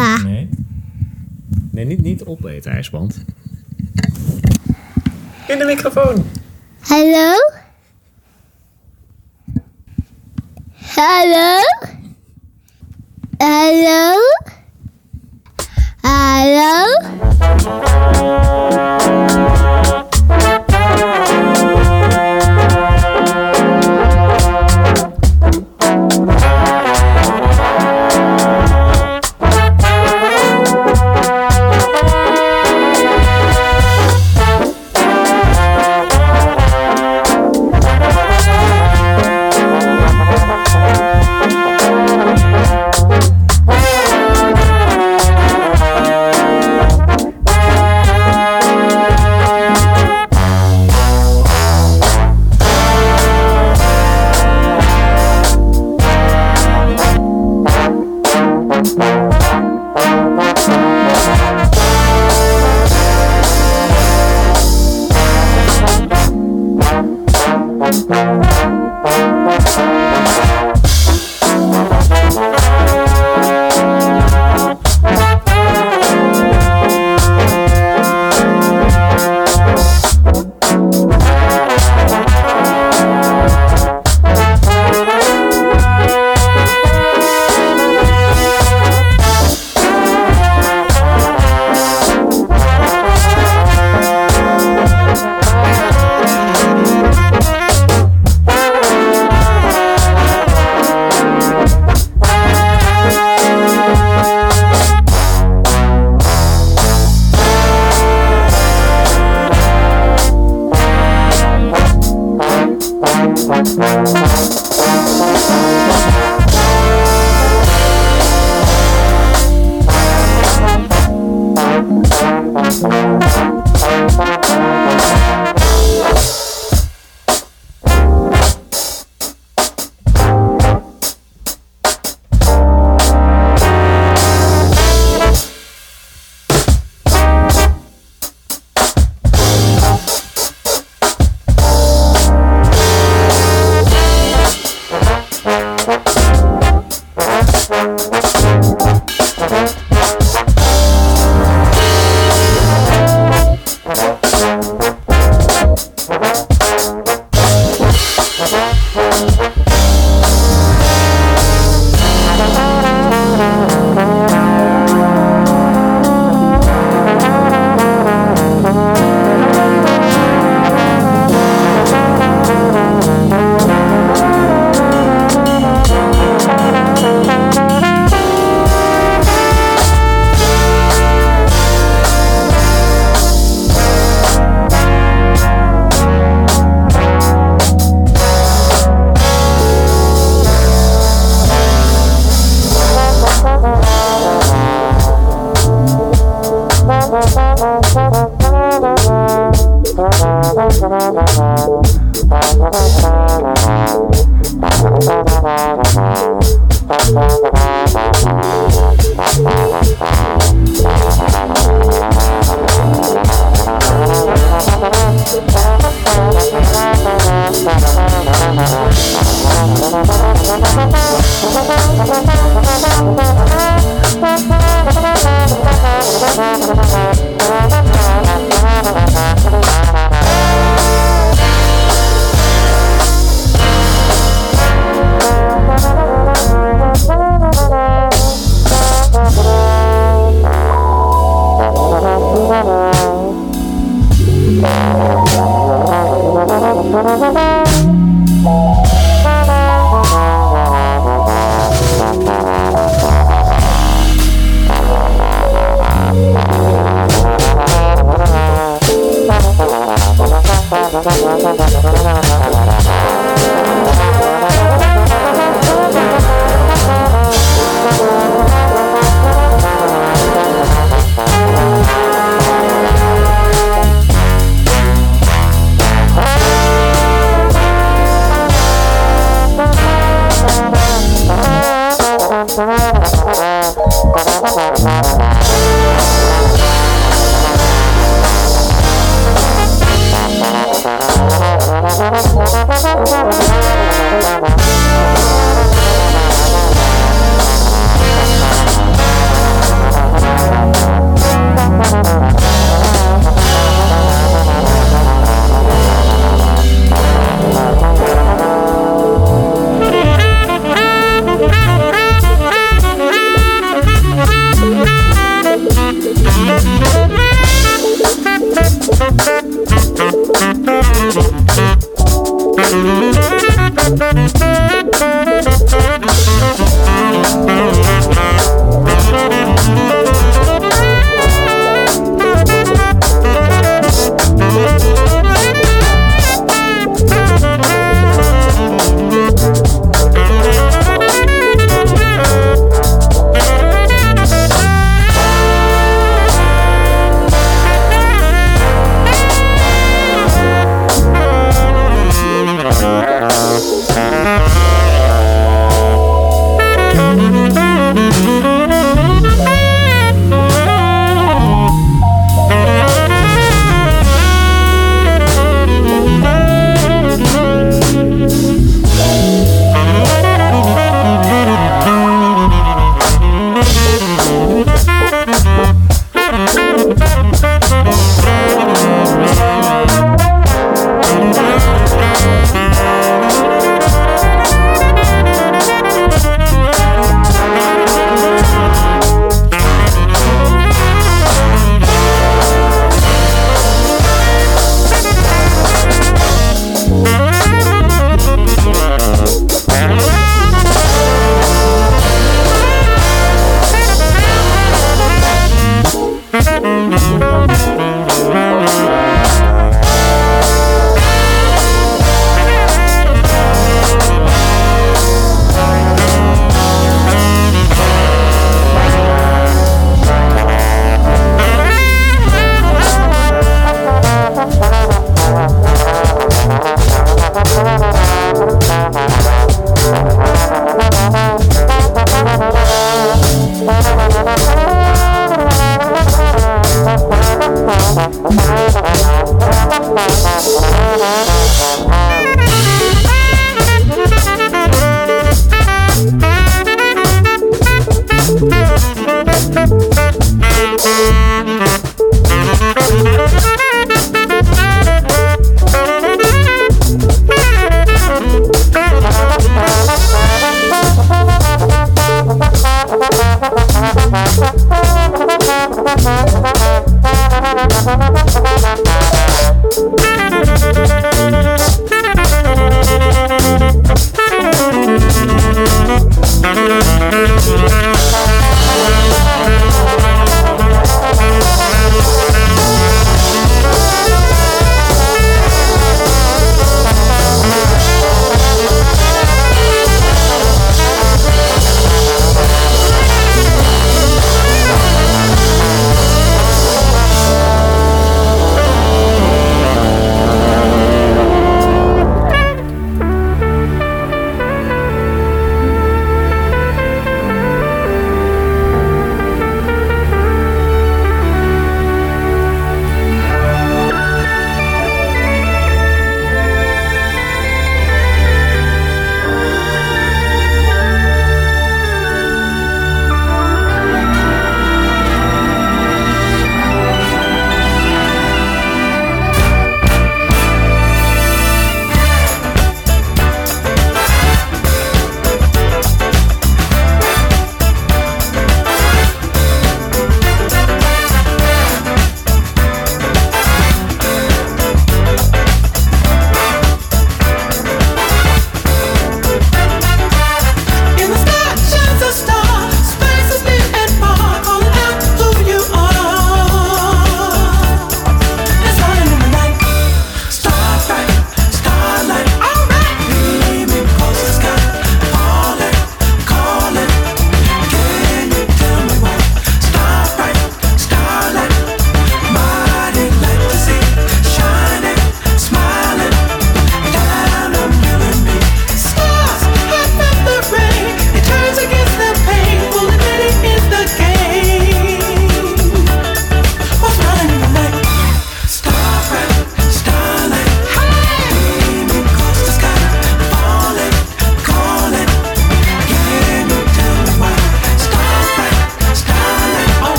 Nee. Nee, niet, niet opeten, ijsband. In de microfoon. Hallo? Hallo? Hallo? Hallo? Thank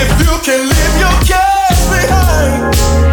If you can leave your cares behind.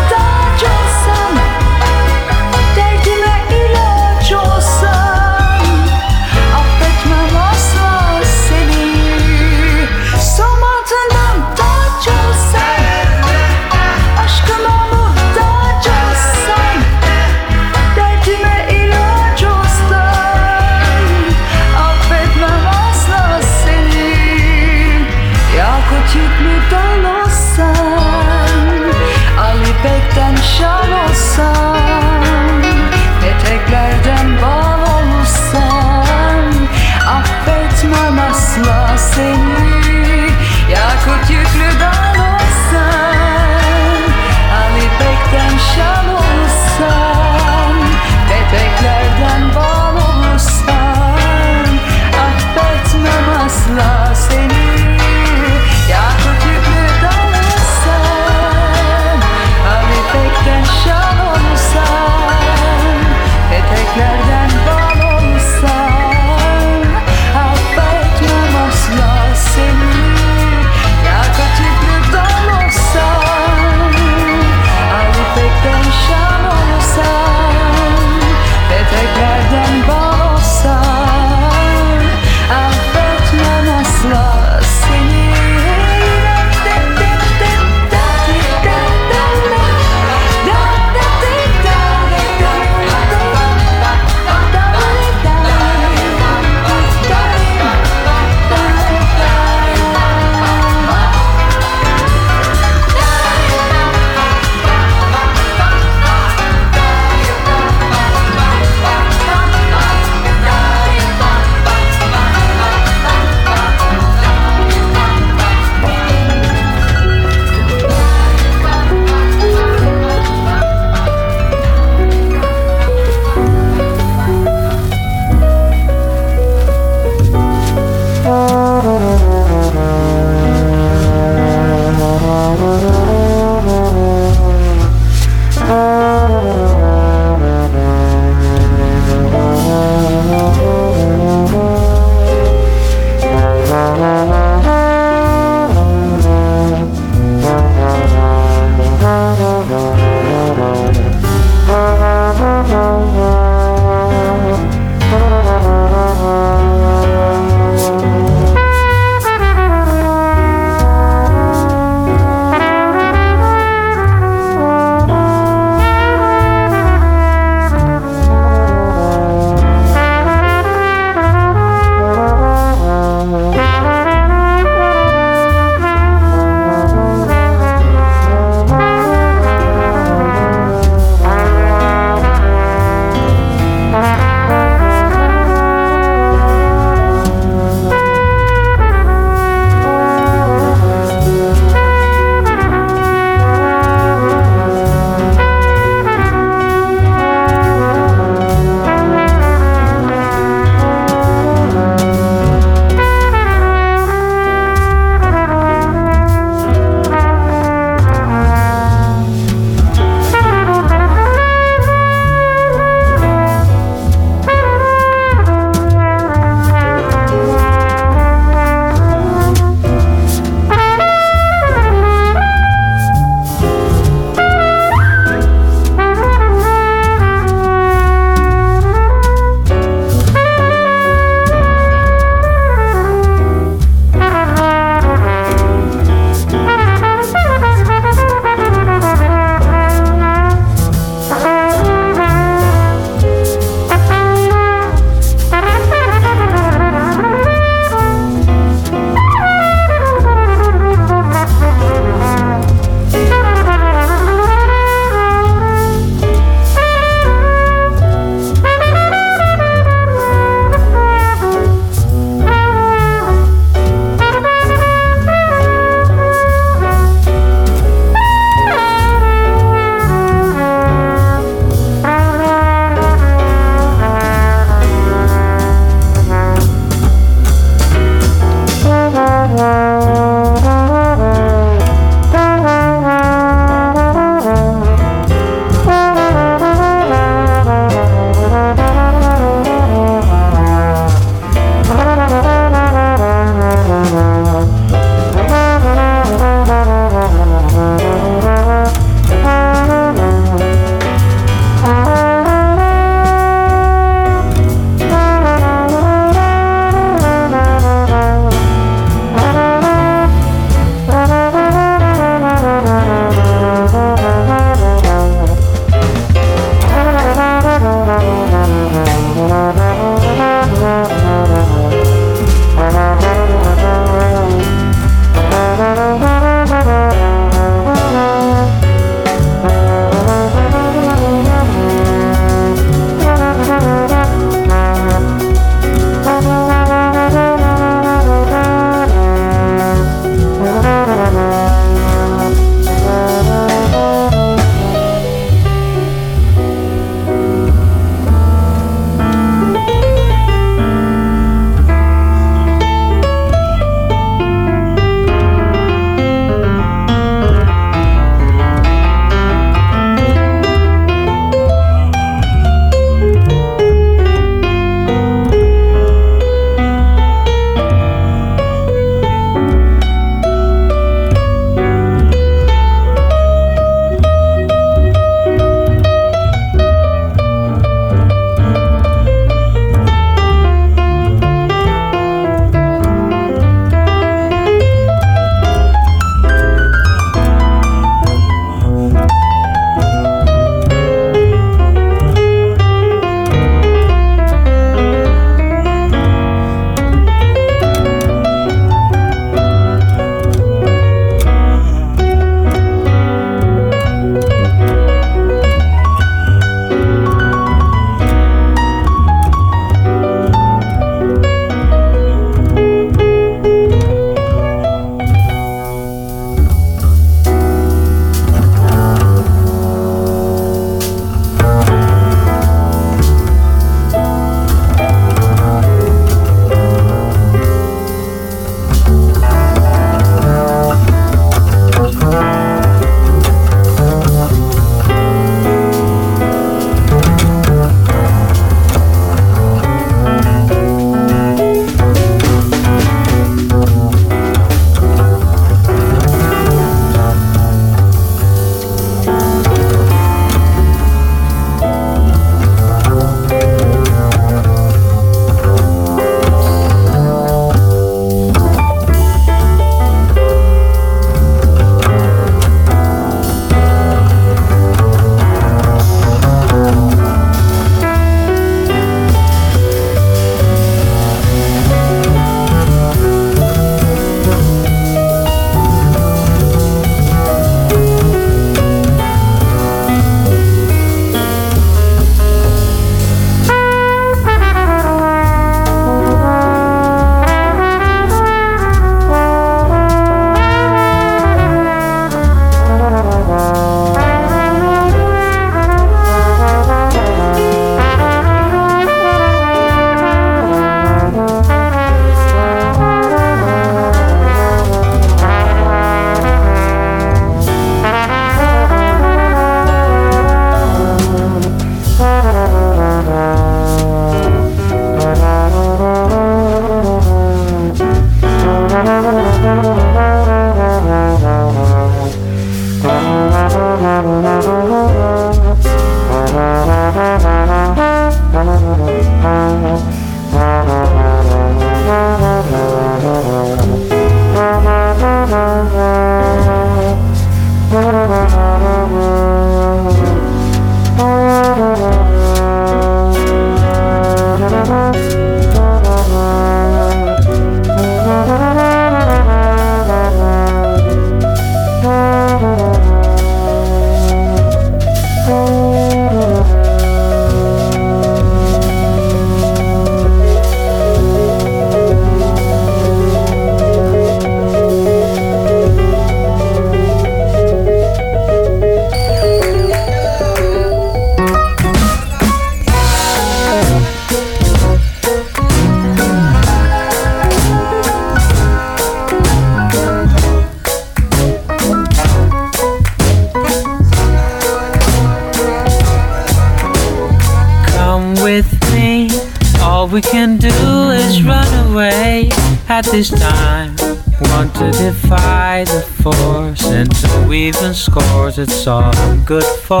It's all I'm good for.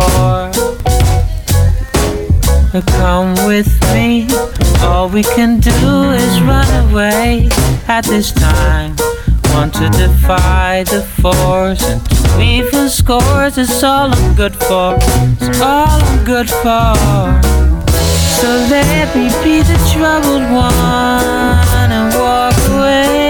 Come with me, all we can do is run away at this time. Want to defy the force and to even scores, it's all I'm good for. It's all I'm good for. So let me be the troubled one and walk away.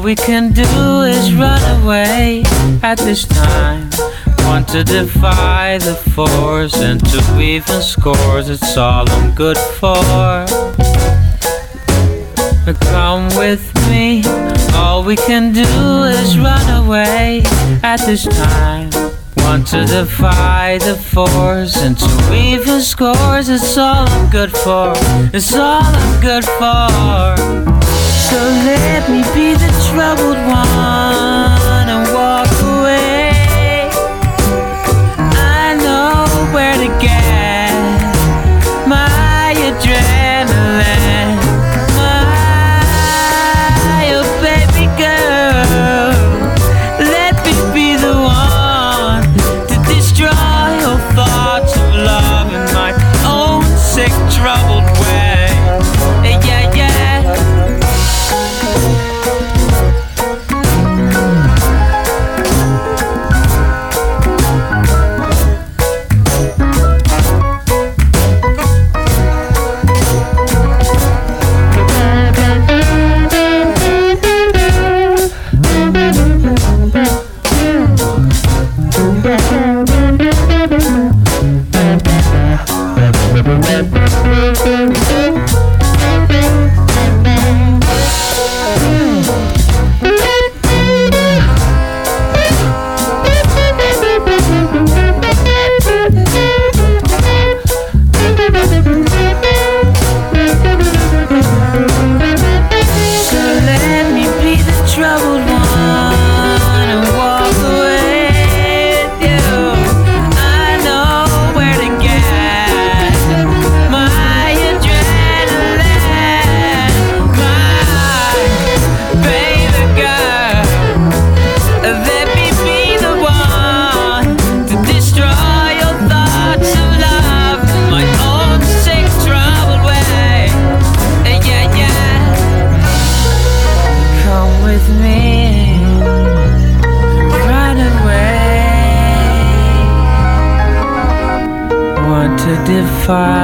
All we can do is run away at this time. Want to defy the force and to even scores, it's all I'm good for. Come with me. All we can do is run away at this time. Want to defy the force and to even scores. It's all I'm good for. It's all I'm good for. So let me be the troubled one to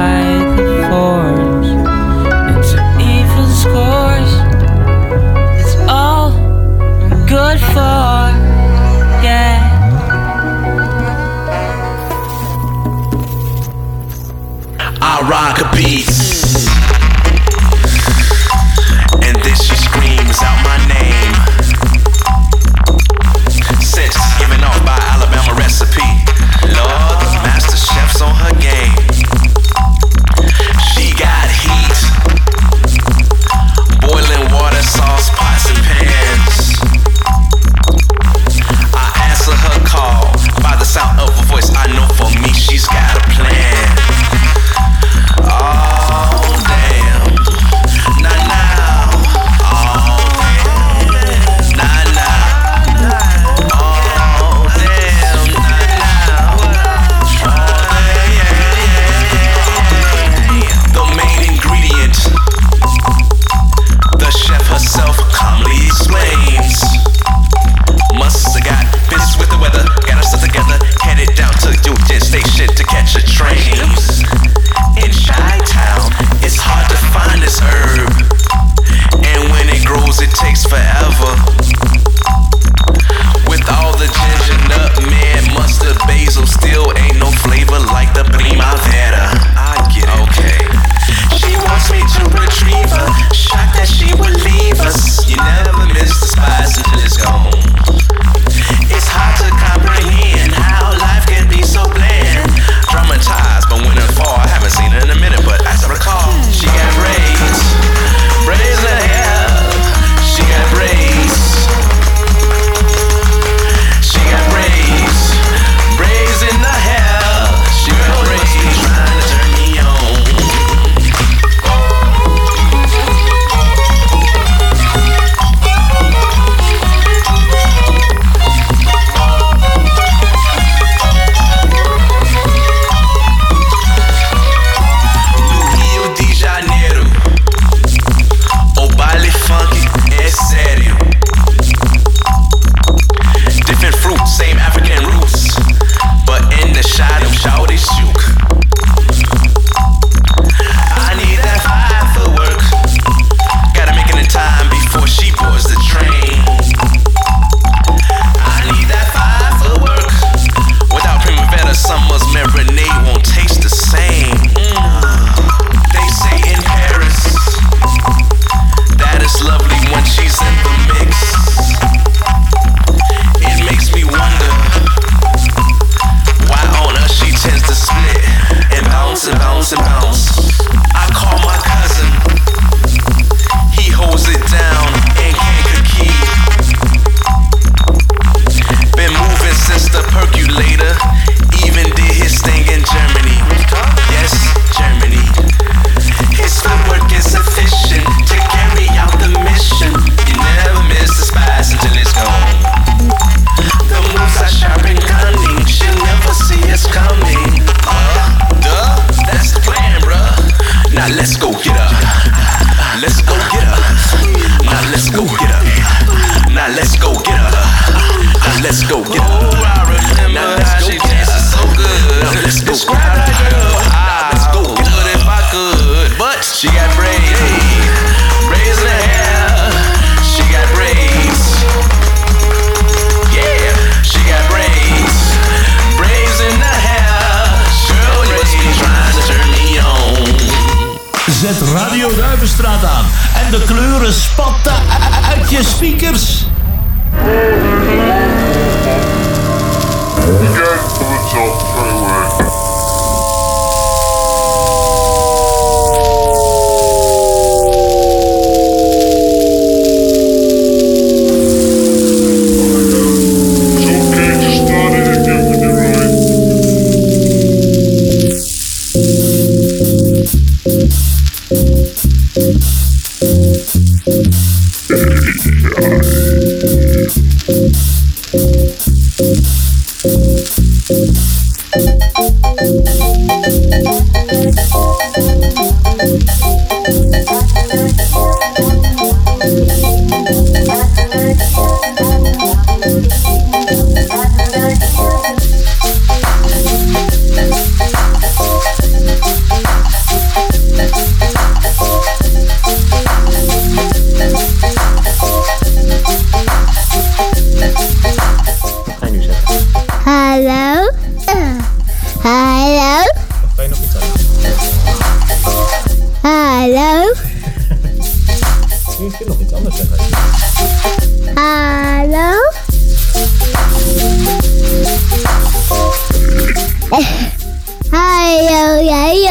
de kleuren spatten uit je speakers. misschien kun je nog iets anders zeggen. Hallo? Hallo, jij,